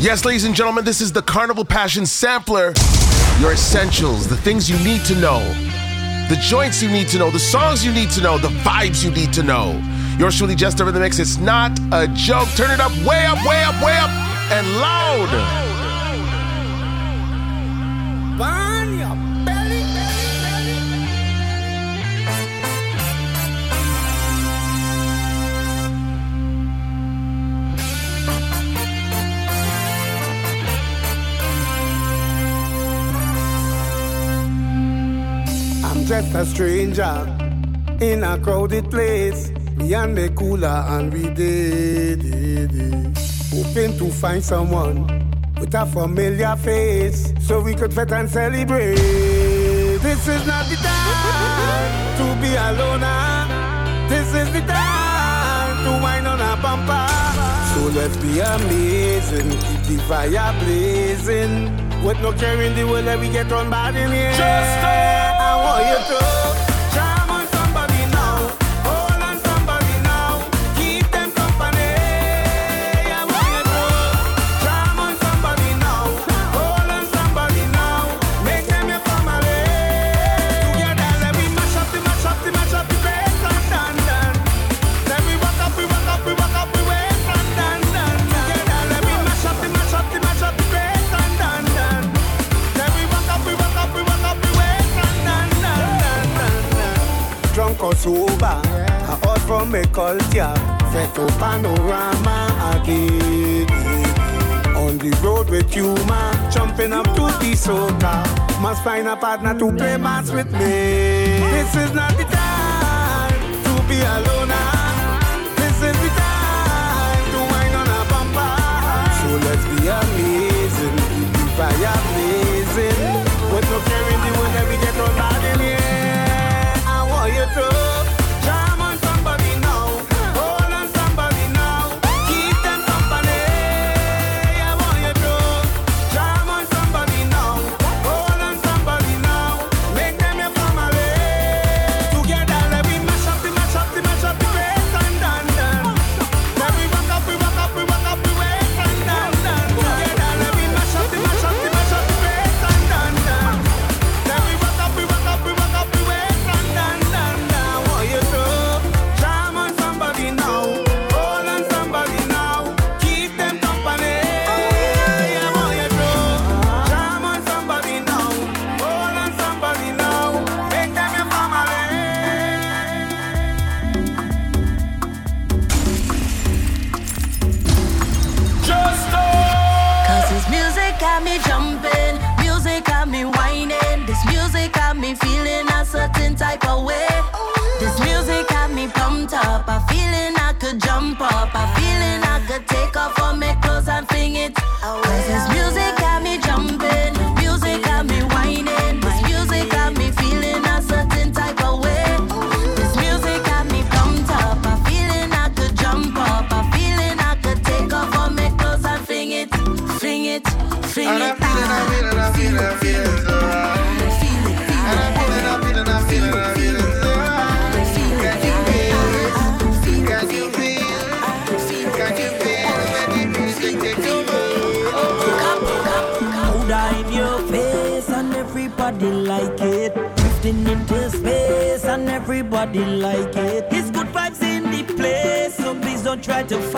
Yes, ladies and gentlemen, this is the Carnival Passion Sampler. Your essentials, the things you need to know, the joints you need to know, the songs you need to know, the vibes you need to know. Yours truly, just over the mix. It's not a joke. Turn it up, way up, way up, way up, and loud. Just a stranger in a crowded place. Me and the cooler and we did, did. Hoping to find someone with a familiar face so we could fit and celebrate. This is not the time to be alone. Ah. This is the time to wind on a bumper. So let's be amazing, keep the fire blazing. With no care in the world that we get on bad in here. Just I want you sober. I out from a culture, set to panorama again. On the road with you, man, jumping up to the soca. Must find a partner to play mass with me. This is not the time to be alone.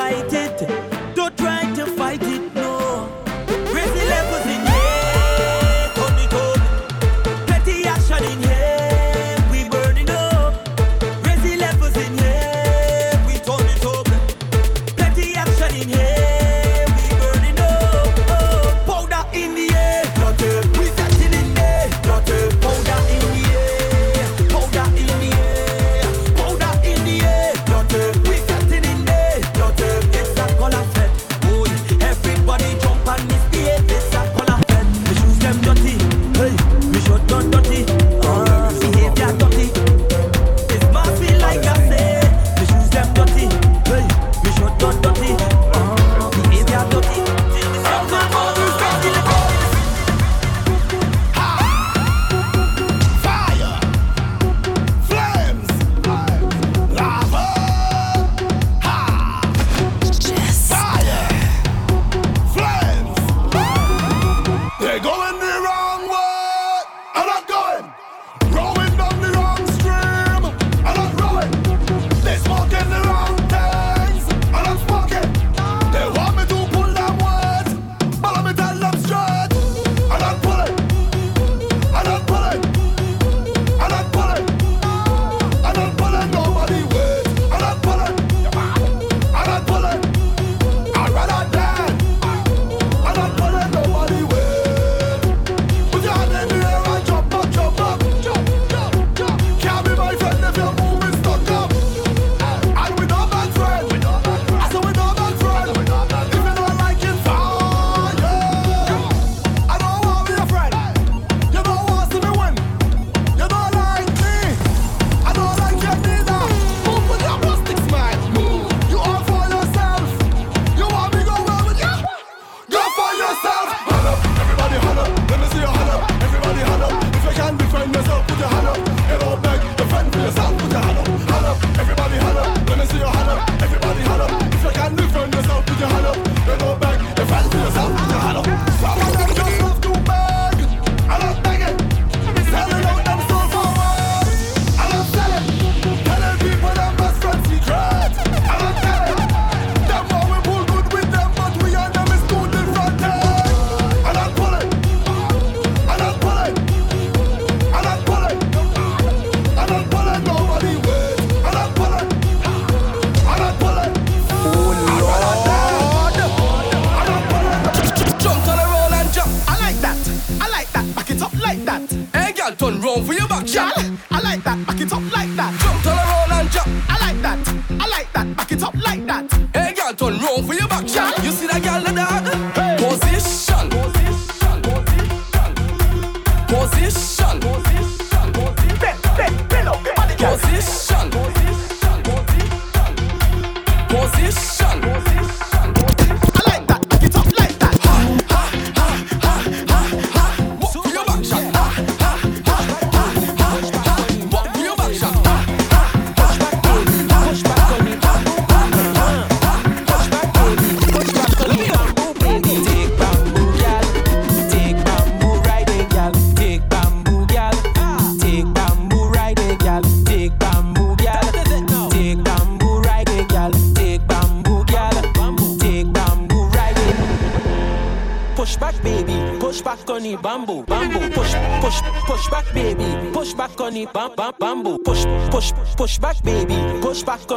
fight it. Don't try to fight it. No.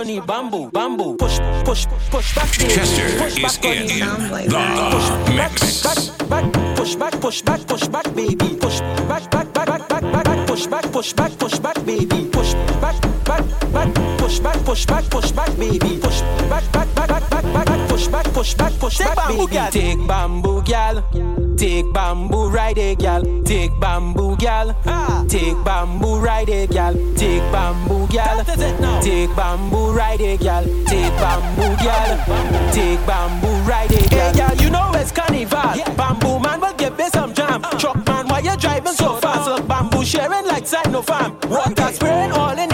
money, bamboo, bamboo. Push, push, push back. Jester is in, the mix. Push back, push back, push back, baby. Push back, back, back, back, back, back, back. Push back, push back, push back, baby. Push back, back, back. Push back, push back, push back, baby. Push back, back, back, back, back, back. Push back, push back, push back, baby. Take bamboo, gal. Take bamboo, ride it, gal. Take bamboo, gal. Ah. Take bamboo, ride it, gal. Take bamboo, gal. Take bamboo, ride it, gal. Take bamboo, gal. Take bamboo, ride it, gal. Hey, gal, you know it's carnival. Yeah. Bamboo man will give me some jam. Uh. Truck man, why you driving so, fast? Look, bamboo sharing like Sino Farm. Water spraying all in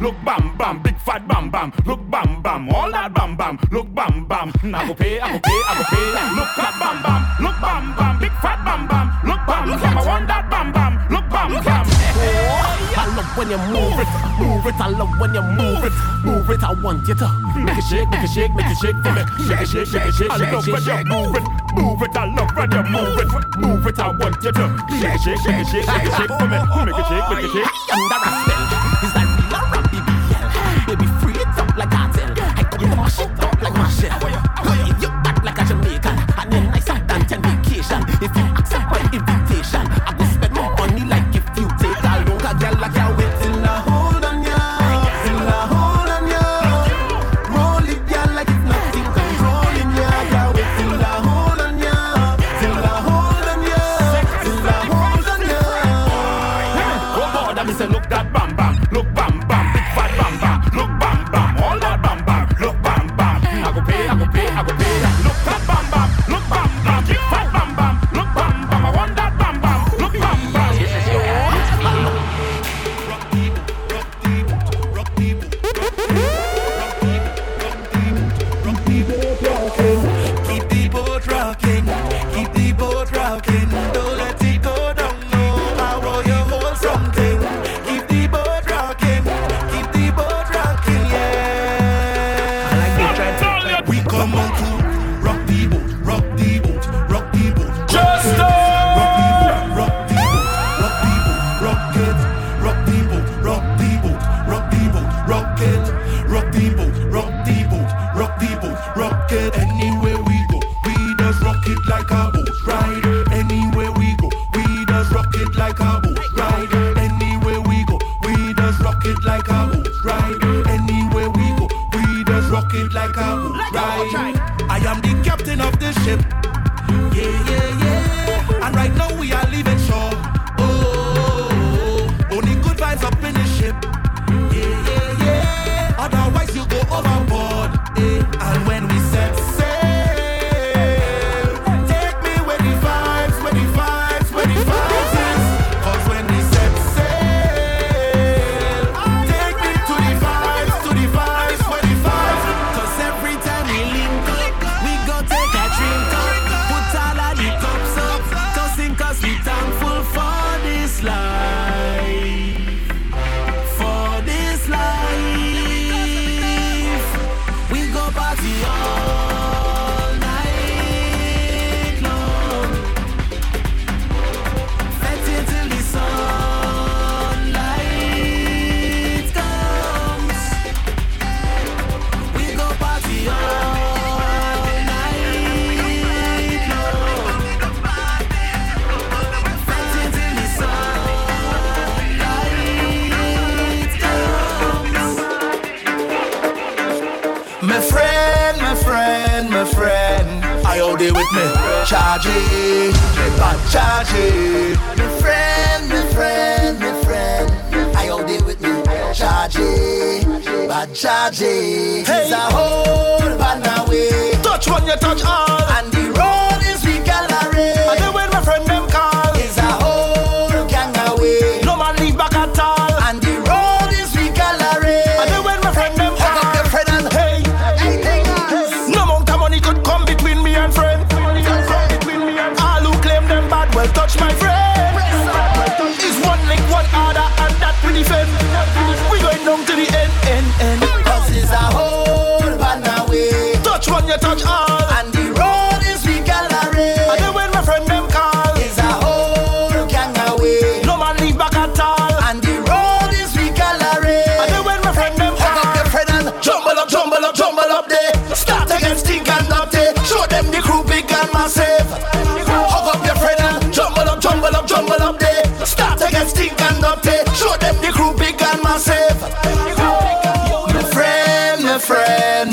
Look bam bam, big fat bam bam. Look bam bam, all that bam bam. Look bam bam. I go pay, I go pay, I go pay. Look fat bam bam, look bam bam, big fat bam bam. Look bam look bam, I want that bam bam. Look bam look bam. I love when you move it, move it. I love when you move it, move it. I want you to make it shake, make it shake, make it shake for me. Shake it, shake, shake it, shake, shake, shake, shake. Move it, move it. I love when you move it, move it. I want you to shake, shake, shake, shake, shake, shake for me. Make it shake, make it shake. Under a spell.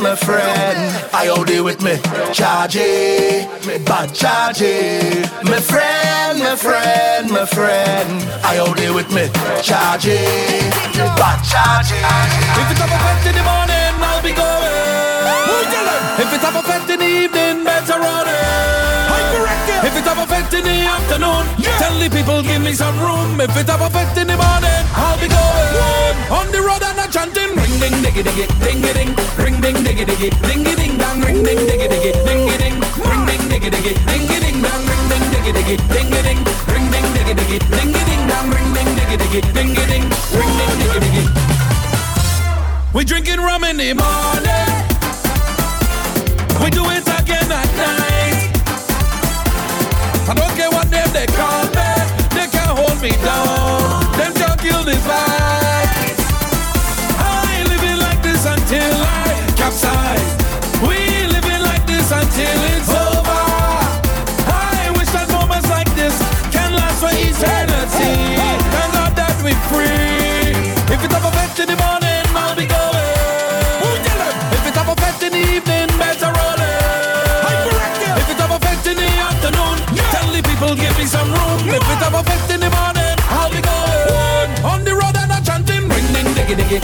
My friend. I hold it with me. Charge it, bad charge it. My friend, my friend, my friend. I hold it with me. Charge it, bad charge it. If it's up a in the morning, I'll be going. If it's up a in the evening, better run it. If it's up a in the afternoon, tell the people give me some room. If it's up a in the morning, I'll be going. On the road diggy diggy, ding ding, ring ding diggy diggy, ding ding dang, ring ding diggy diggy, ding ding, ring ding diggy diggy, ding ding dang, ring ding diggy diggy, ding ding, ring ding diggy diggy, ding ding dang, ring ding diggy diggy, ding ding, ring ding diggy diggy. We drinking rum in the morning. We do it again at night. I don't care what name they call me. They can't hold me down. Them can't kill the vibe. Until I capsize. We living like this until it's over. I wish that moments like this can last for eternity. Thank God that we free. If it's up a fest in the morning, I'll be going. If it's up a fest in the evening, better roll it. If it's up a fest in the afternoon, tell the people give me some room. If it's up a fest in the morning, I'll be going. On the road and I'm chanting, ring ding diggy diggy,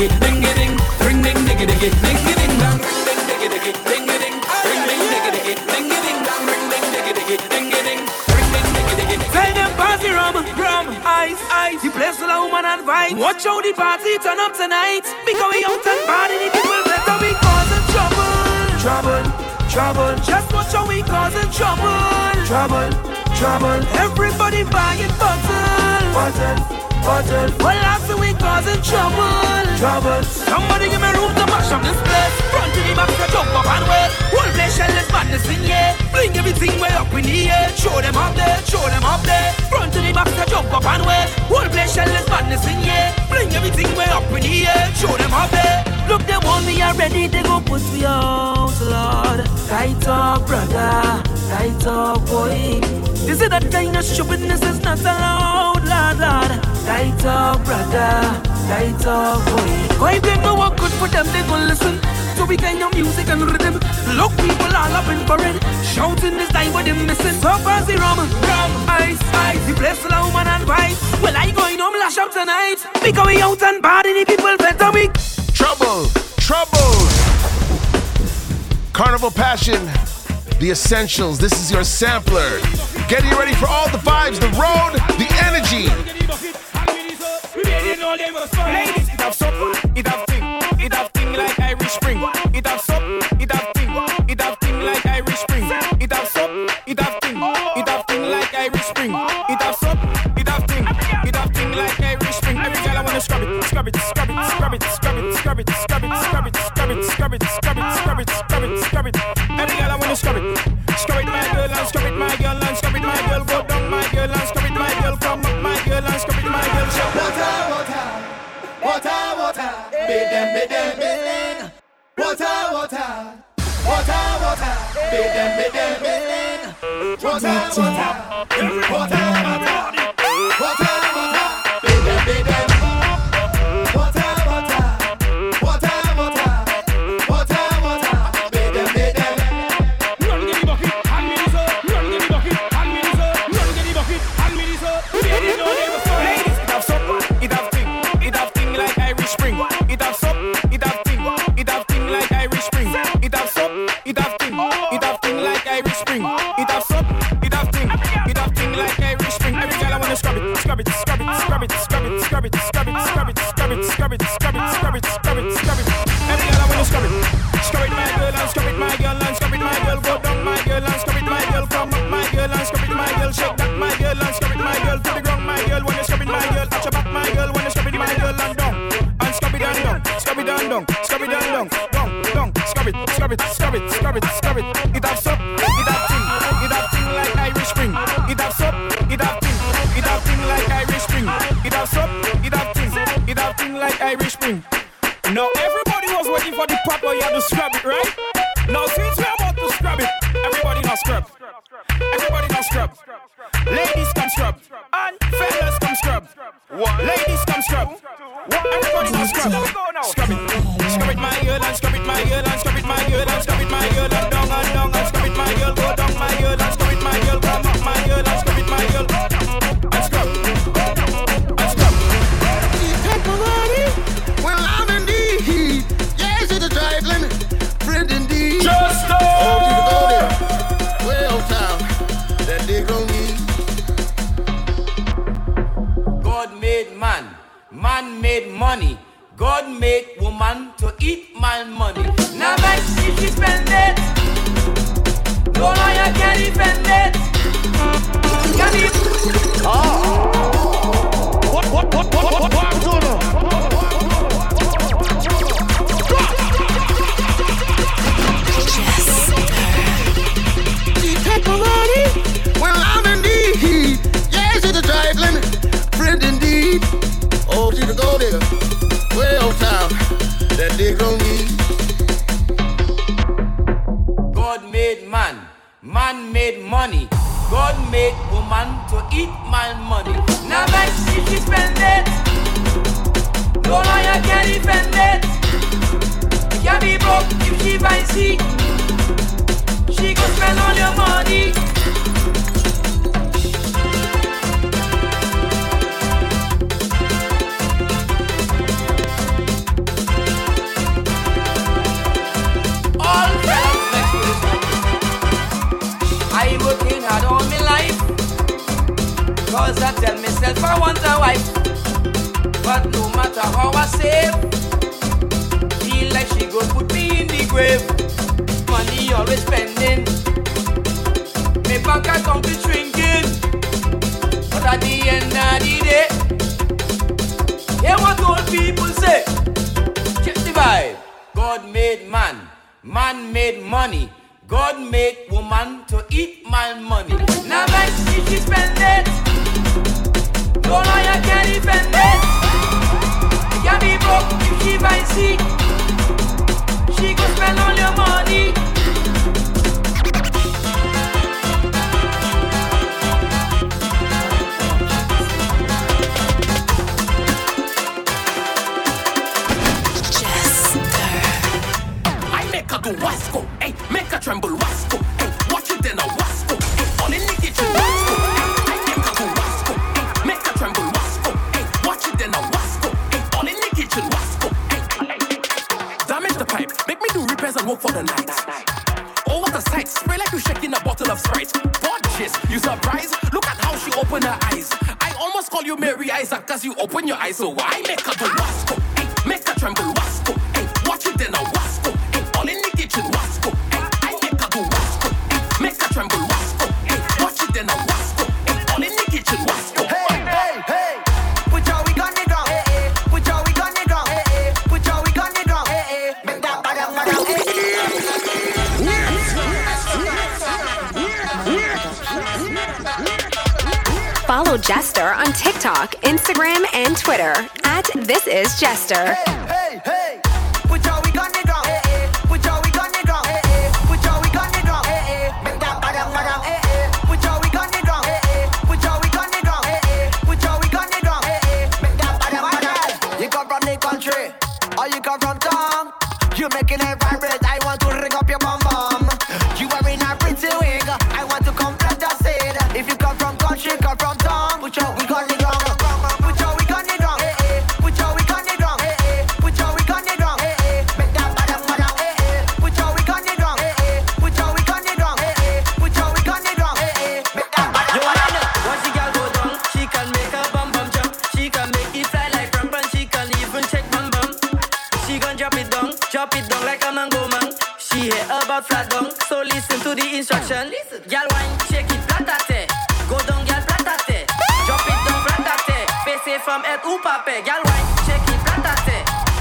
diggy diggy, ding ding, ring ding diggy diggy, ding ding dang, ring ding diggy diggy, ding ding, ring ding diggy diggy, ding ding dang, ring ding diggy diggy, ding ding, ring ding diggy diggy. Tell them party rum, rum, ice, ice. The place full of woman and vibes. Watch how the party turn up tonight. Because we out and party, the people better be causing trouble. Trouble, trouble. Just watch how we causing trouble. Trouble, trouble. Everybody buying bottle, bottle, bottle. Well, after we causing trouble. Trouble. Somebody give me room to mash up this place. Front to the back, to jump up and wait. Whole place shell madness in here. Bring everything way up in the air. Show them up there, show them up there. Front to the back, to jump up and wait. Whole place shell madness in here. Bring everything way up in the air. Show them up there. Look, they want me already, they go push me out, Lord. Tight up, brother, tight up, boy. This is that kind of stupidness is not allowed father, tight up brother, tight up boy. Why they know what good for them, they gon' listen. So we can your music and rhythm. Look, people all up in parade, shouting this time what they missing. So fancy rum, rum, ice, ice. The place full of woman and wife. Well, I going home lash up tonight. We going out and party, the people better be. Trouble, trouble. Carnival Passion, The Essentials. This is your sampler. Getting ready for all the vibes, the road, the energy. Ladies, it have sup, it have it have like Irish Spring. It have sup, it have it have like Irish Spring. It have sup, it have it have like Irish Spring. It have sup, it have it have like Irish Spring. Every girl I wanna scrub it, scrub it, scrub it, scrub it, scrub it, scrub it, scrub it, scrub it, scrub it, scrub it, scrub it. Beat them, beat them, beat them. One time, one time. God made man. Man made money. God made woman to eat man money. Now my she dependent. No lawyer can defend it. You can be broke if she buys it. She go spend all your money. Wasco, Wasco, hey, make a tremble, Wasco, hey, watch it then a Wasco, hey, only nigga to Wasco, I can go Wasco, hey, make a tremble, Wasco, hey, watch it then a Wasco, hey, in the kitchen Wasco, damage the pipe, make me do repairs and work for the night. Oh, what a sight, spray like you shaking a bottle of Sprite. Gorgeous, you surprise. Look at how she opened her eyes. I almost call you Mary Isaac, cause you open your eyes, so I make her do Wasco, hey, make her tremble, Wasco, hey, watch it then a Wasco. Jester on TikTok, Instagram, and Twitter at This Is Jester. From head ou pape. Girl wine, shake it flat.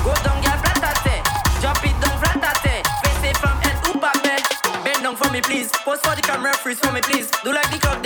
Go down, at it. Drop it down flat at it. Face it from head ou pape. Eh? Bend down for me, please. Pose for the camera, freeze for me, please. Do like the clock,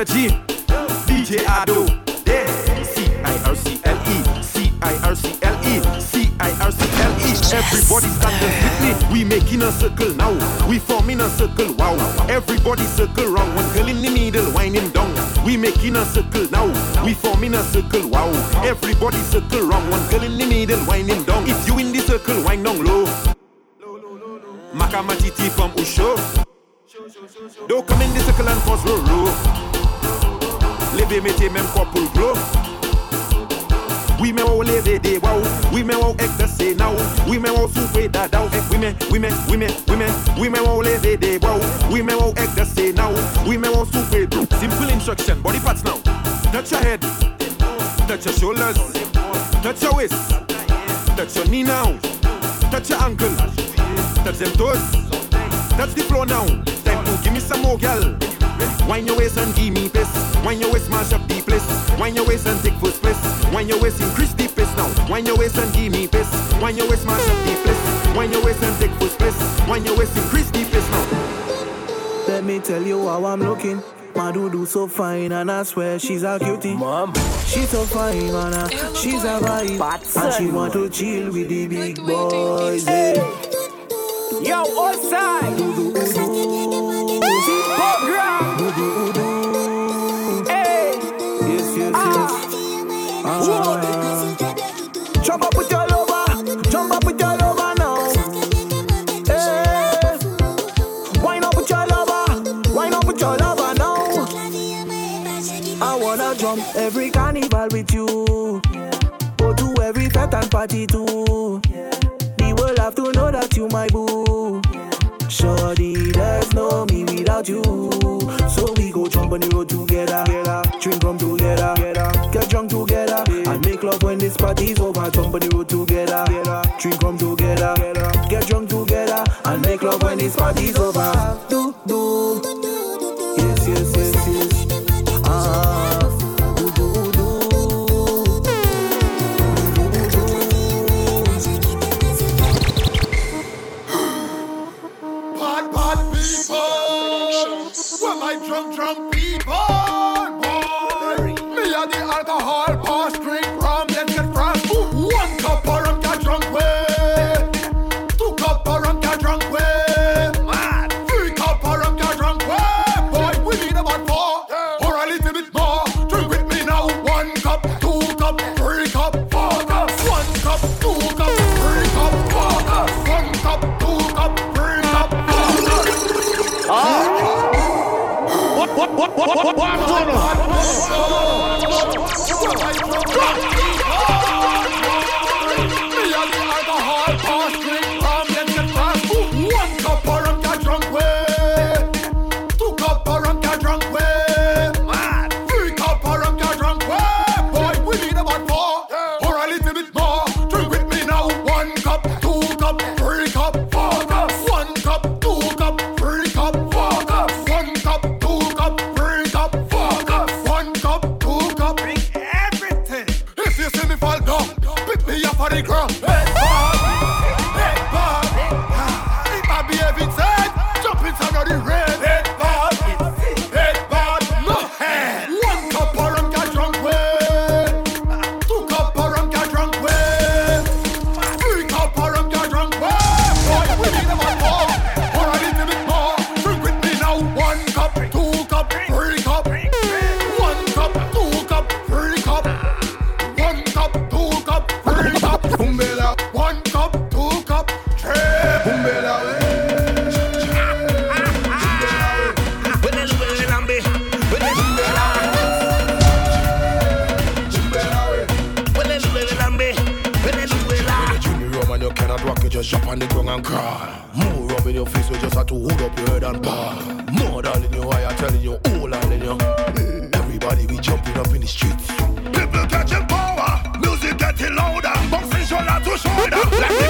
Prodigy, DJ Ado. Yeah. C-I-R-C-L-E, C-I-R-C-L-E, C-I-R-C-L-E. Everybody stand with me. We making a circle now. We forming a circle, wow. Everybody circle round. One girl in the middle, winding down. We making a circle now. We forming a circle, wow. Everybody circle round. One girl in the middle, winding down. If you in the circle, wind down low. Makamatiti from Usho. Don't come in the circle and cause row row. Leve mete même couple glow. Oui mais wow leve de wow. Oui mais wow ek de say now. Oui mais wow soupe da daw. Ek oui mais oui mais oui mais oui mais oui mais wow leve de wow. Oui mais wow ek de say now. Oui mais wow soupe. Simple instruction. Body parts now. Touch your head. Touch your shoulders. Touch your waist. Touch your knee now. Touch your ankle. Touch them toes. Touch the floor now. Time to give me some more, girl. Wind your waist and give me pace. Wind your waist, mash up the place. Wind your waist and take first place. Wind your waist, increase the pace now. Wind your waist and give me pace. Wind your waist, mash up the place. Wind your waist and take first place. Wind your waist, increase the pace now. Let me tell you how I'm looking. My do so fine, and I swear she's a cutie. Mom, she's so fine, man. uh, She's a vibe, and she want to chill with the big boys. Yeah. Yo, outside. Every carnival with you. Go to every fete and party too. The world have to know that you my boo. Shorty, there's no me without you. So we go jump on the road together, drink rum together, get drunk together, and make love when this party's over. Jump on the road together, drink rum together, get drunk together, and make love when this party's over. Do do, my drunk, drunk people. big up your head and back. More than you, I am telling you, all I in you. Everybody be jumping up in the streets. People catching power, music getting louder, boxing shoulder to shoulder. Like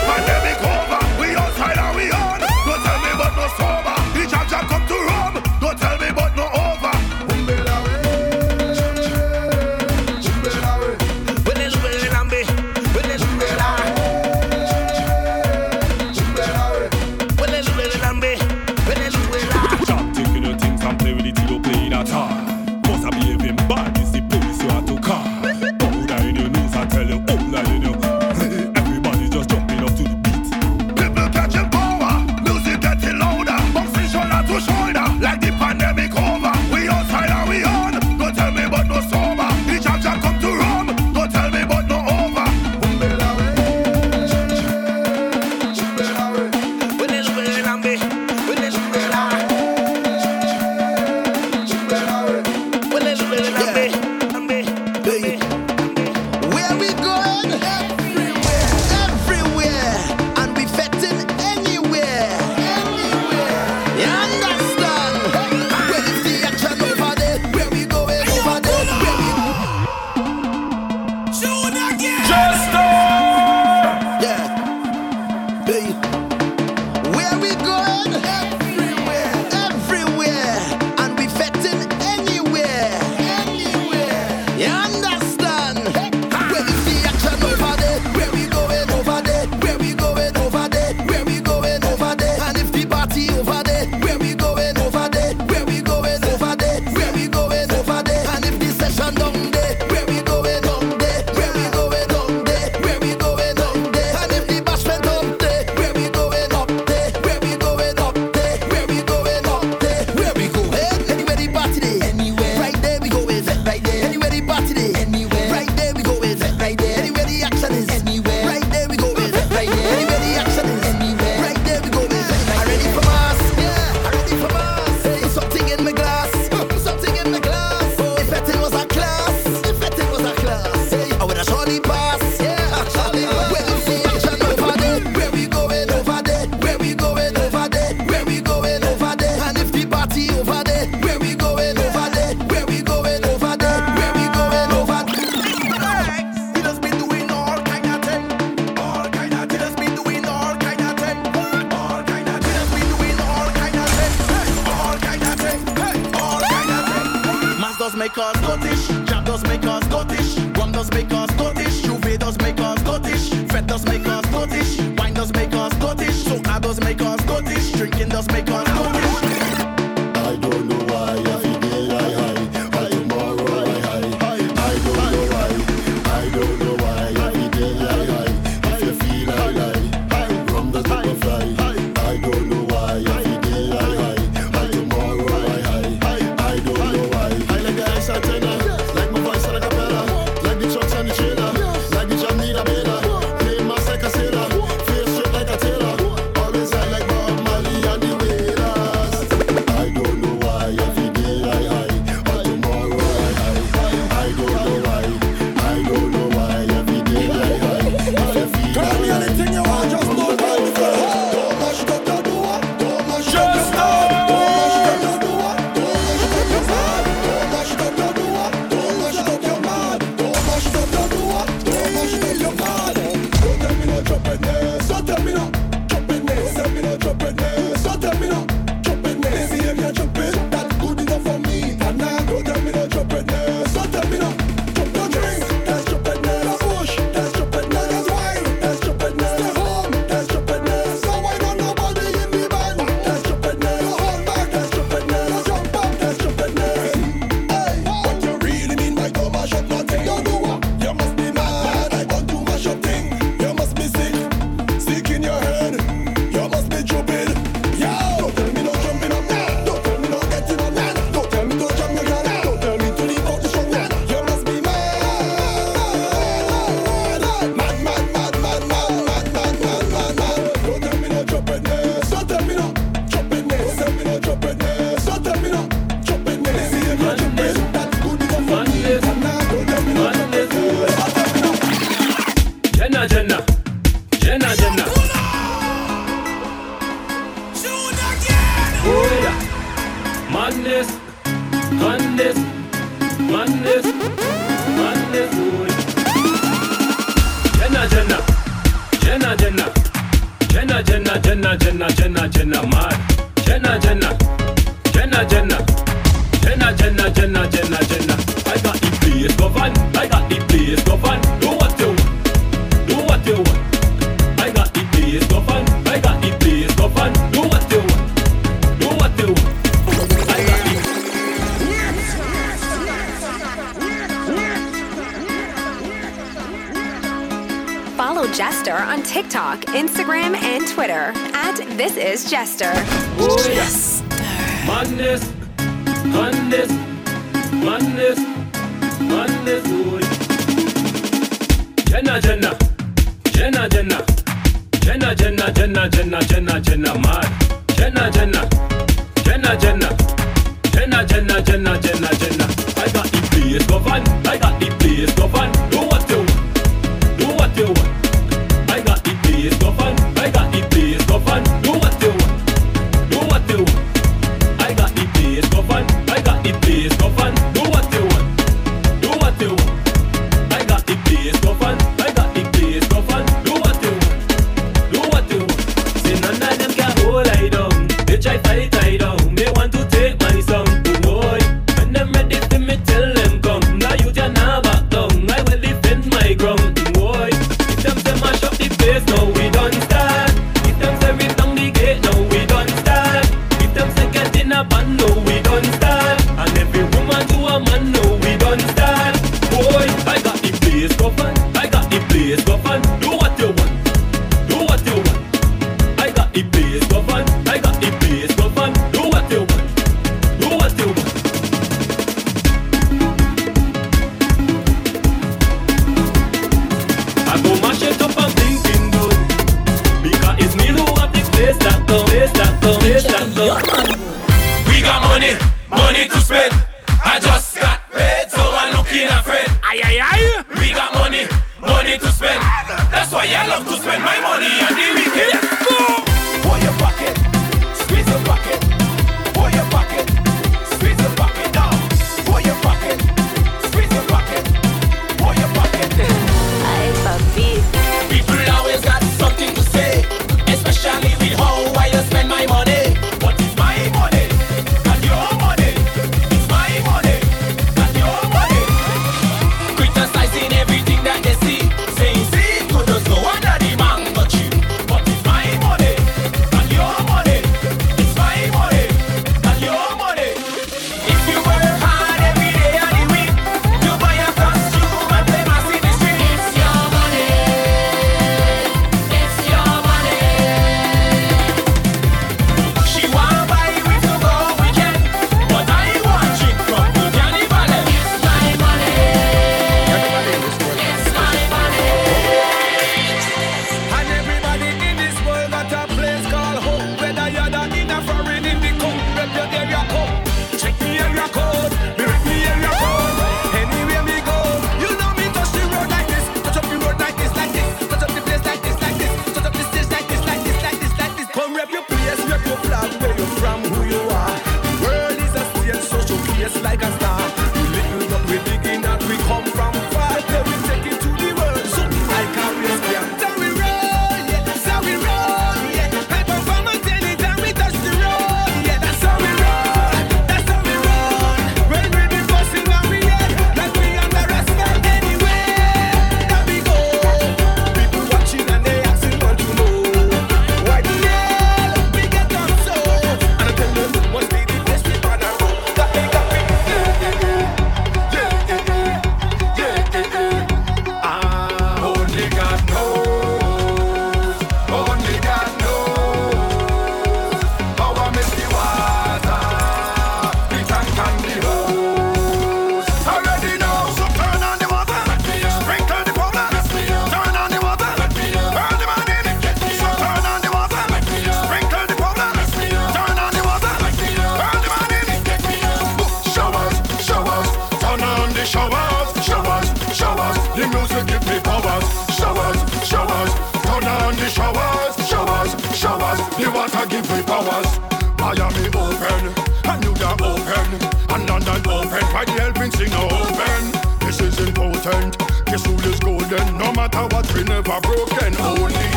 the powers. Miami open, and New York open, and London open. Why the helping sing open? This is important. This rule is golden. No matter what, we never broken. Only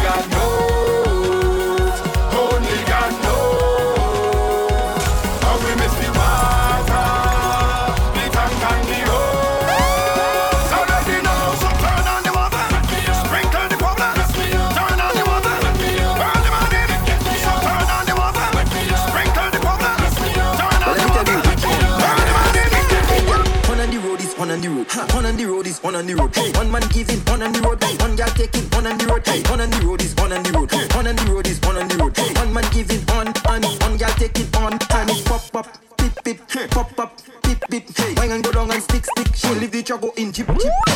man giving one on the road. One girl taking one on the road. One on the road is one on the road. One on the road is one on the road. One man giving on and one girl taking on and pop pop pip pip pop pop pip pip. Wine and go down and stick stick. She leave the chago in chip chip.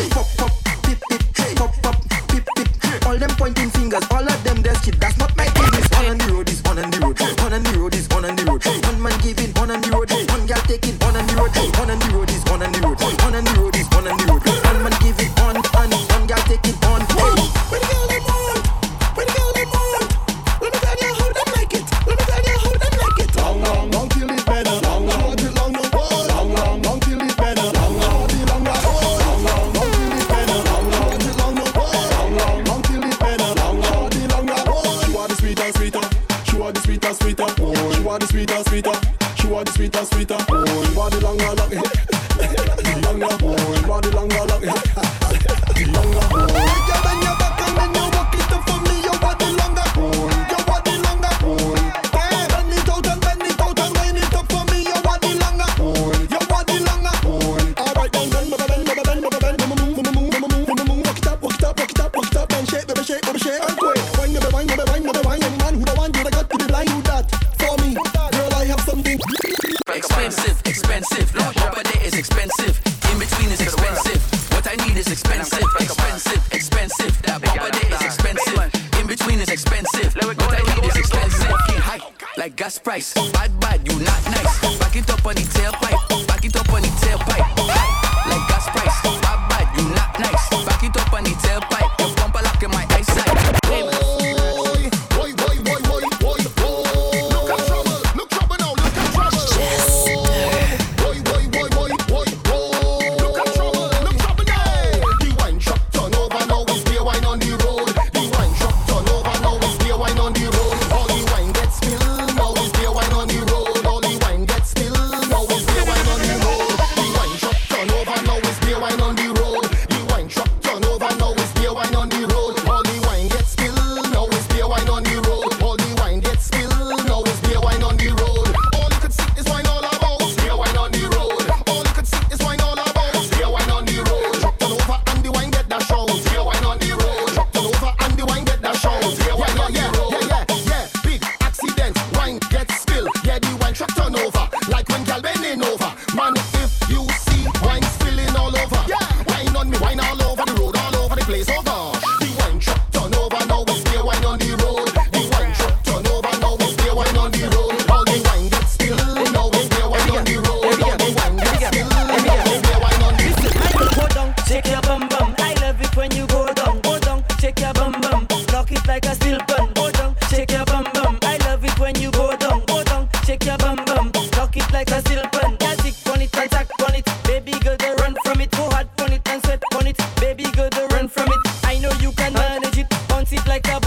like a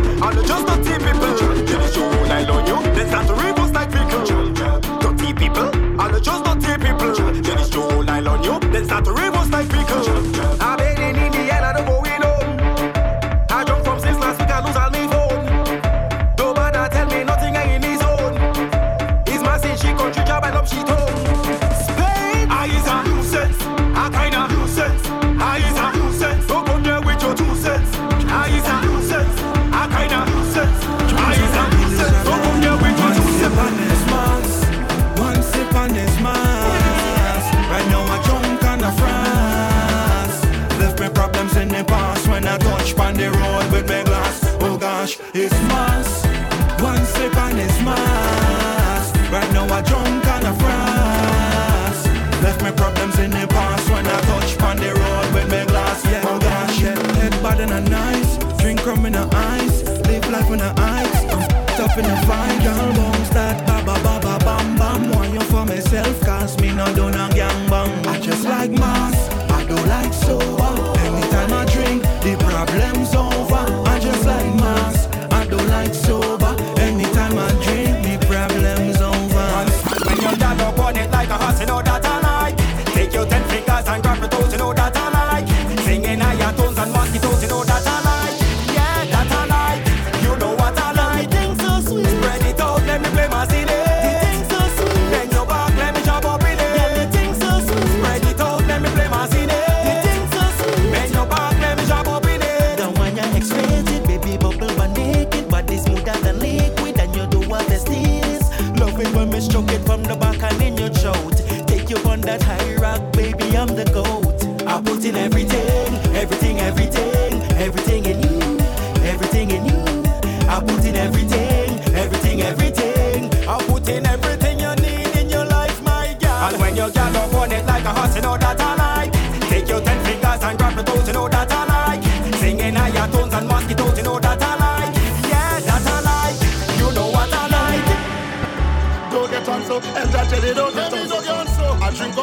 Not to reverse like Pikachu on the road with my glass. Oh gosh, it's mass. One sip and it's mass. Right now I drunk and a frass. Left my problems in the past when I touch on the road with my glass. Yeah, oh gosh, yeah. Head bad and a nice. Drink rum in the ice. Live life on the ice. Tough in the vibe.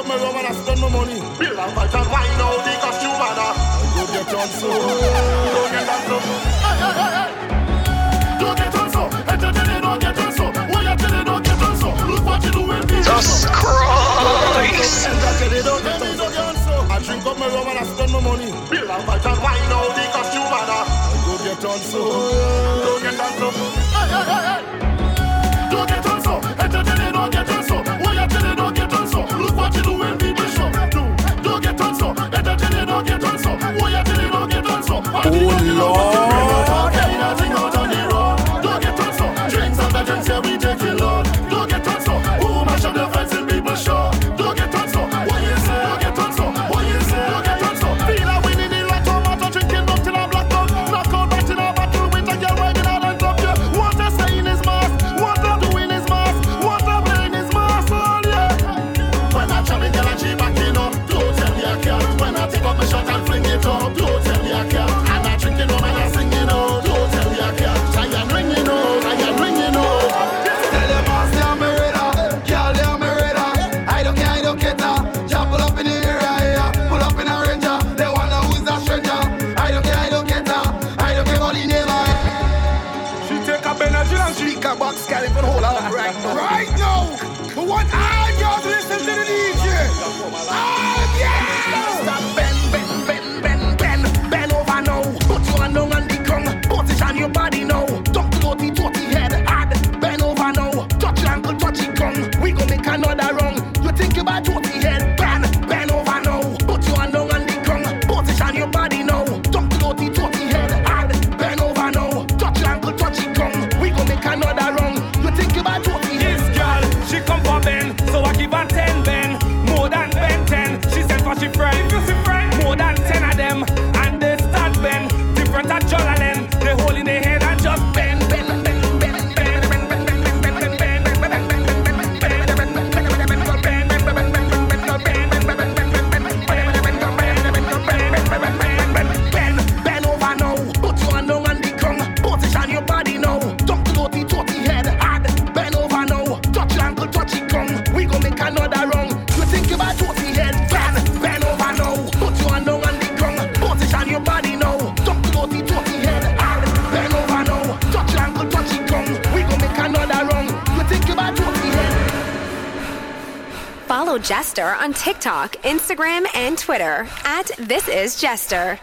me rum and I spend my money. Bill and fight and wine out the costume and I go get on so. Go get on so. Hey, hey, hey, hey. Don't get on so. Don't get on so? Just Christ. Hey, hey, hey. Jester on TikTok, Instagram, and Twitter at This Is Jester.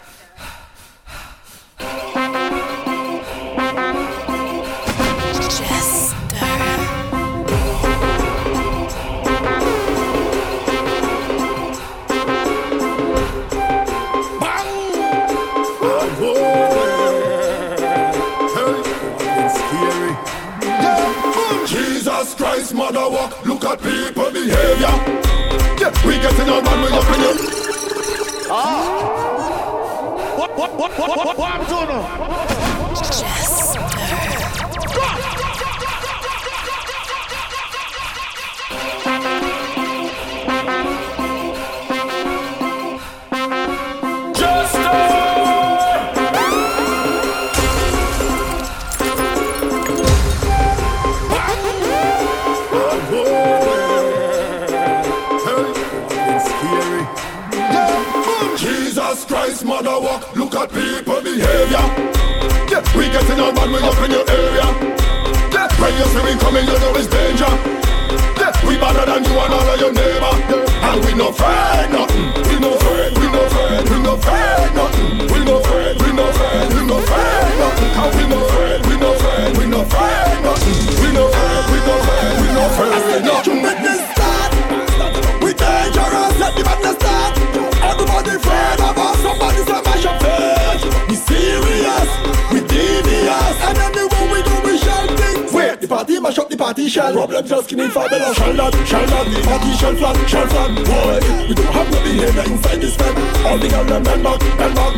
Party shell. Problem just Skinny Fabulous. Shall not, shall not, the party shall flat, shall flat. Boy, we don't have no behavior inside this bed. All the girls them bend back, bend back,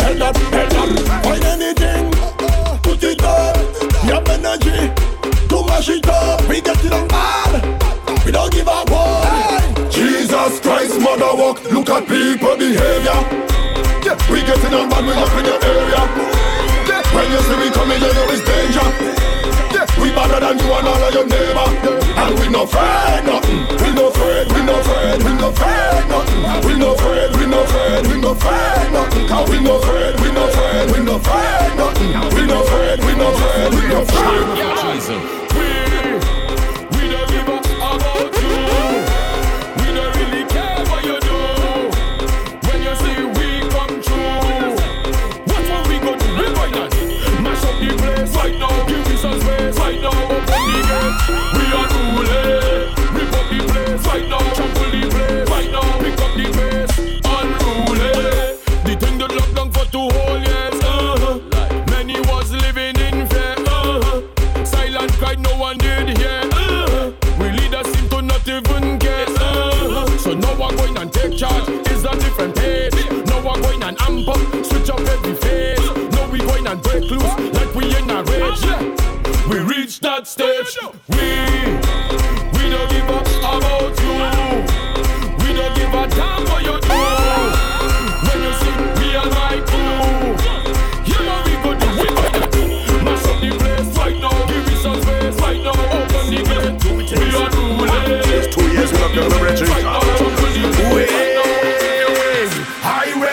bend that, bend that. Find anything, put it up. We have energy to mash it up. We get it on mad. We don't give a one. Jesus Christ, mother walk, look at people behavior. We getting on bad, we up in your area. When you see we coming, you know it's danger. We better than you and all of your neighbor. And we no afraid nothing. We no afraid, we no afraid, we no afraid nothing. We no afraid, we no afraid, we no afraid nothing. Cause we no afraid, we no afraid, we no afraid nothing. We no afraid, we no afraid, we no afraid.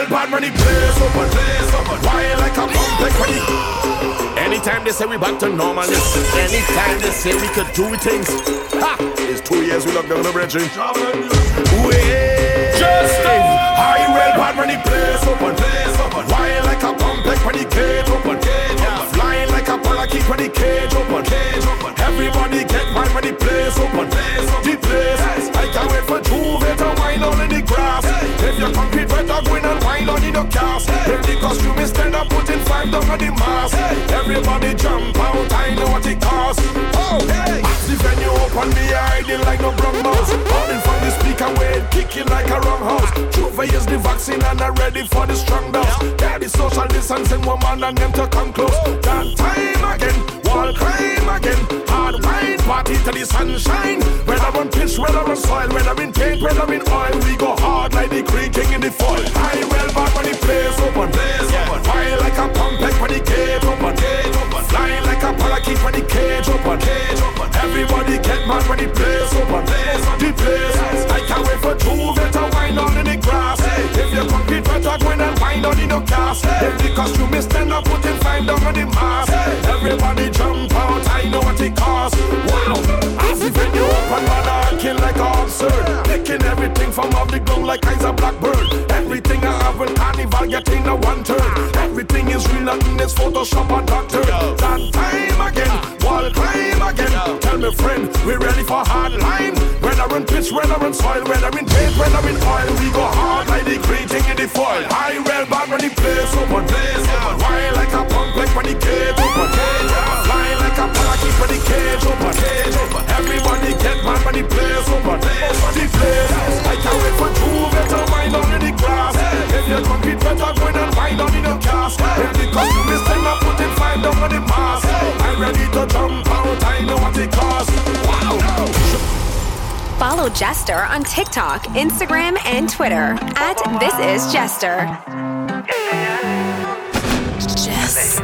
Well bad money place up and place up and wild like a complex money. Anytime they say we back to normal. Anytime they say we could do with things. Ha! It's two years we locked down the registry. Just I well bad money place up and place up and wild like a complex when the cage open. Flying like a parakeet when the cage open. Everybody get mad when the place open. The place, I can't wait for J'ouvert to wine on in the grass. If you compete better, go in and wine on in the cast. If the costume is stand up, putting five down on the mask. Everybody jump out, I know what it costs. Oh, hey. The venue open, me hiding like no brown mouse. Holding from the speaker, way kicking like a wrong house. J'ouvert is the vaccine and I'm ready for the strong dose. Daddy social distancing, woman and them to come close. That time again, wall climb again. Hard wine, party to the sunshine. Whether on pitch, whether on soil, whether in paint, whether in oil, we go hard like the creaking in the foil. I well back when the place open, place open. Wild like a complex when the gate open, gate open. Flying like a parakeet when the cage open, cage open. Everybody get mad when the place open, place the place can wait for two, better wine on in the grass. Hey. If you compete better, go and wine on in the cast. Hey. If the costume is stand up, put him five down on the mask. Hey. Everybody jump out, I know what it costs. Wow, as if it you open man, I kill like a absurd. Picking everything from off the ground like eyes a blackbird. Everything I have in carnival, get in a one turn. Everything is real, nothing is Photoshop or doctor. That time again, wall climb again. Tell me friend, we ready for hard line on I'm in soil, when I'm in paint, when I'm in oil. We go hard like the grating in the foil. I well back when the place, so Follow Jester on TikTok, Instagram, and Twitter at This Is Jester. Jester.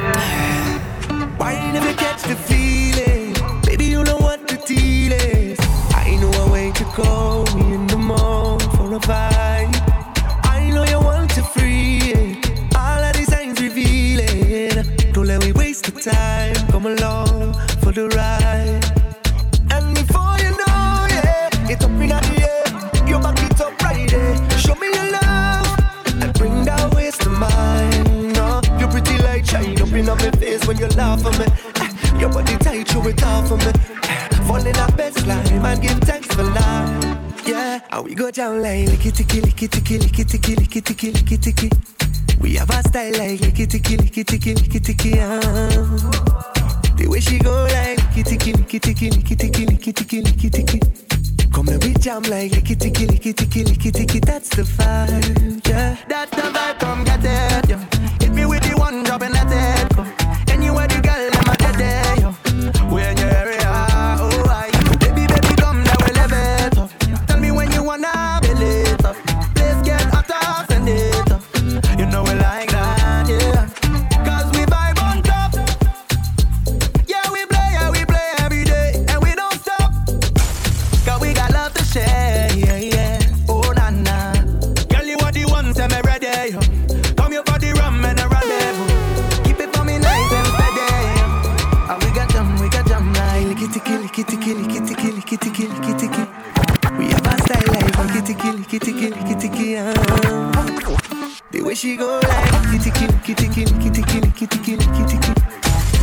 Why you never catch the feeling? Baby, you know what the deal is. I know a way to. We go down like licky ticky licky ticky licky ticky licky ticky licky ticky. We have a style like licky ticky licky ticky licky ticky. The way she go like licky ticky licky ticky licky ticky licky ticky licky ticky. Come and we jam like licky ticky licky ticky licky ticky. That's the vibe, yeah. That's the vibe, come get it, yeah. kitty kitty. The way she go like kitty kitty kitty kitty kitty kitty kitty kitty kitty kitty.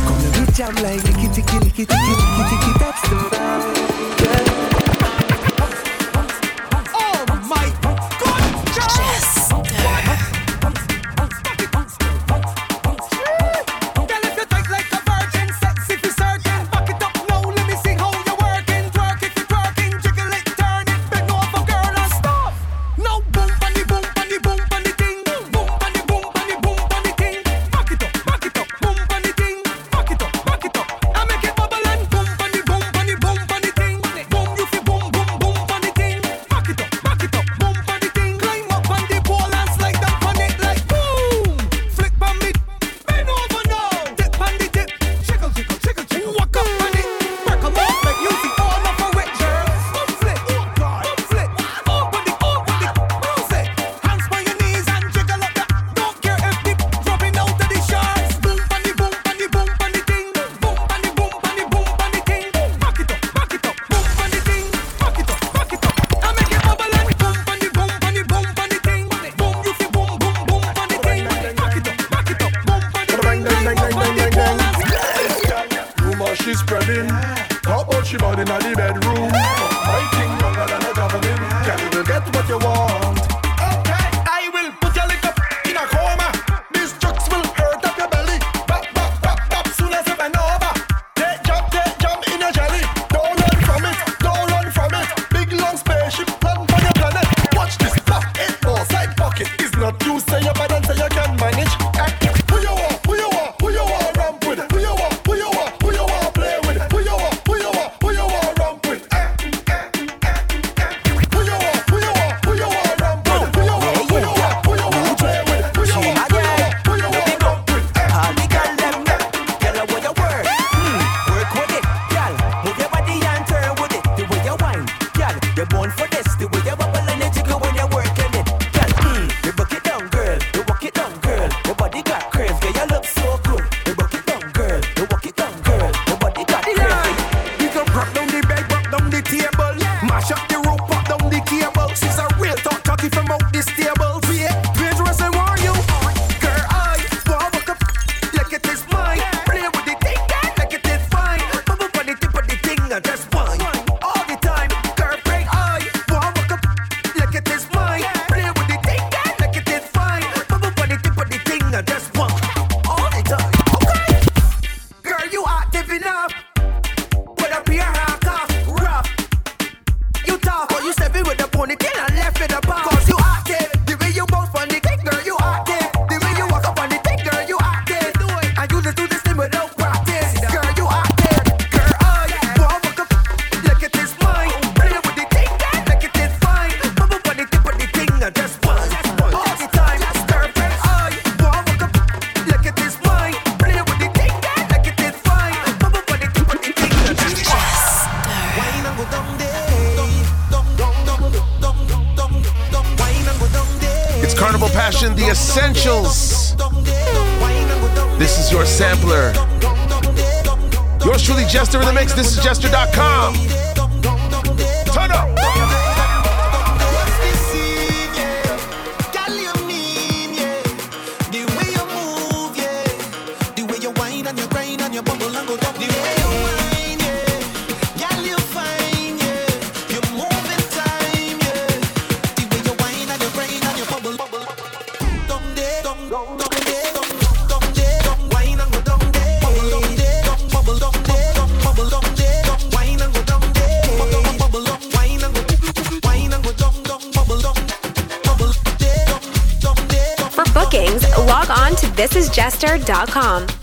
Come and do jam like kitty kitty kitty kitty kitty kitty. That's the vibe. jester.com.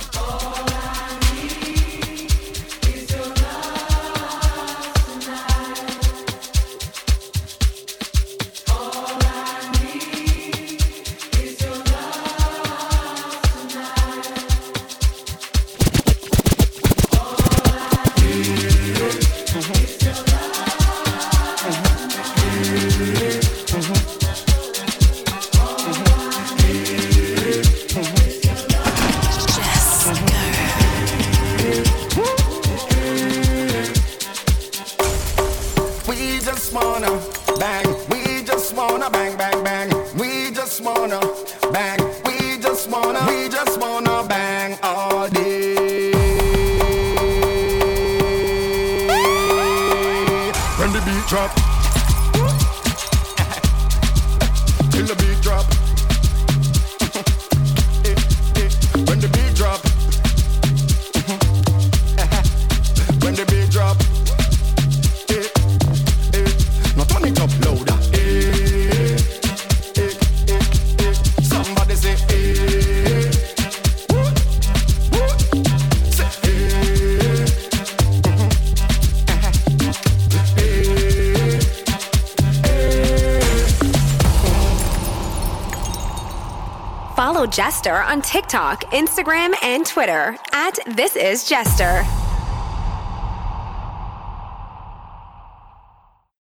Jester on TikTok, Instagram, and Twitter at This Is Jester.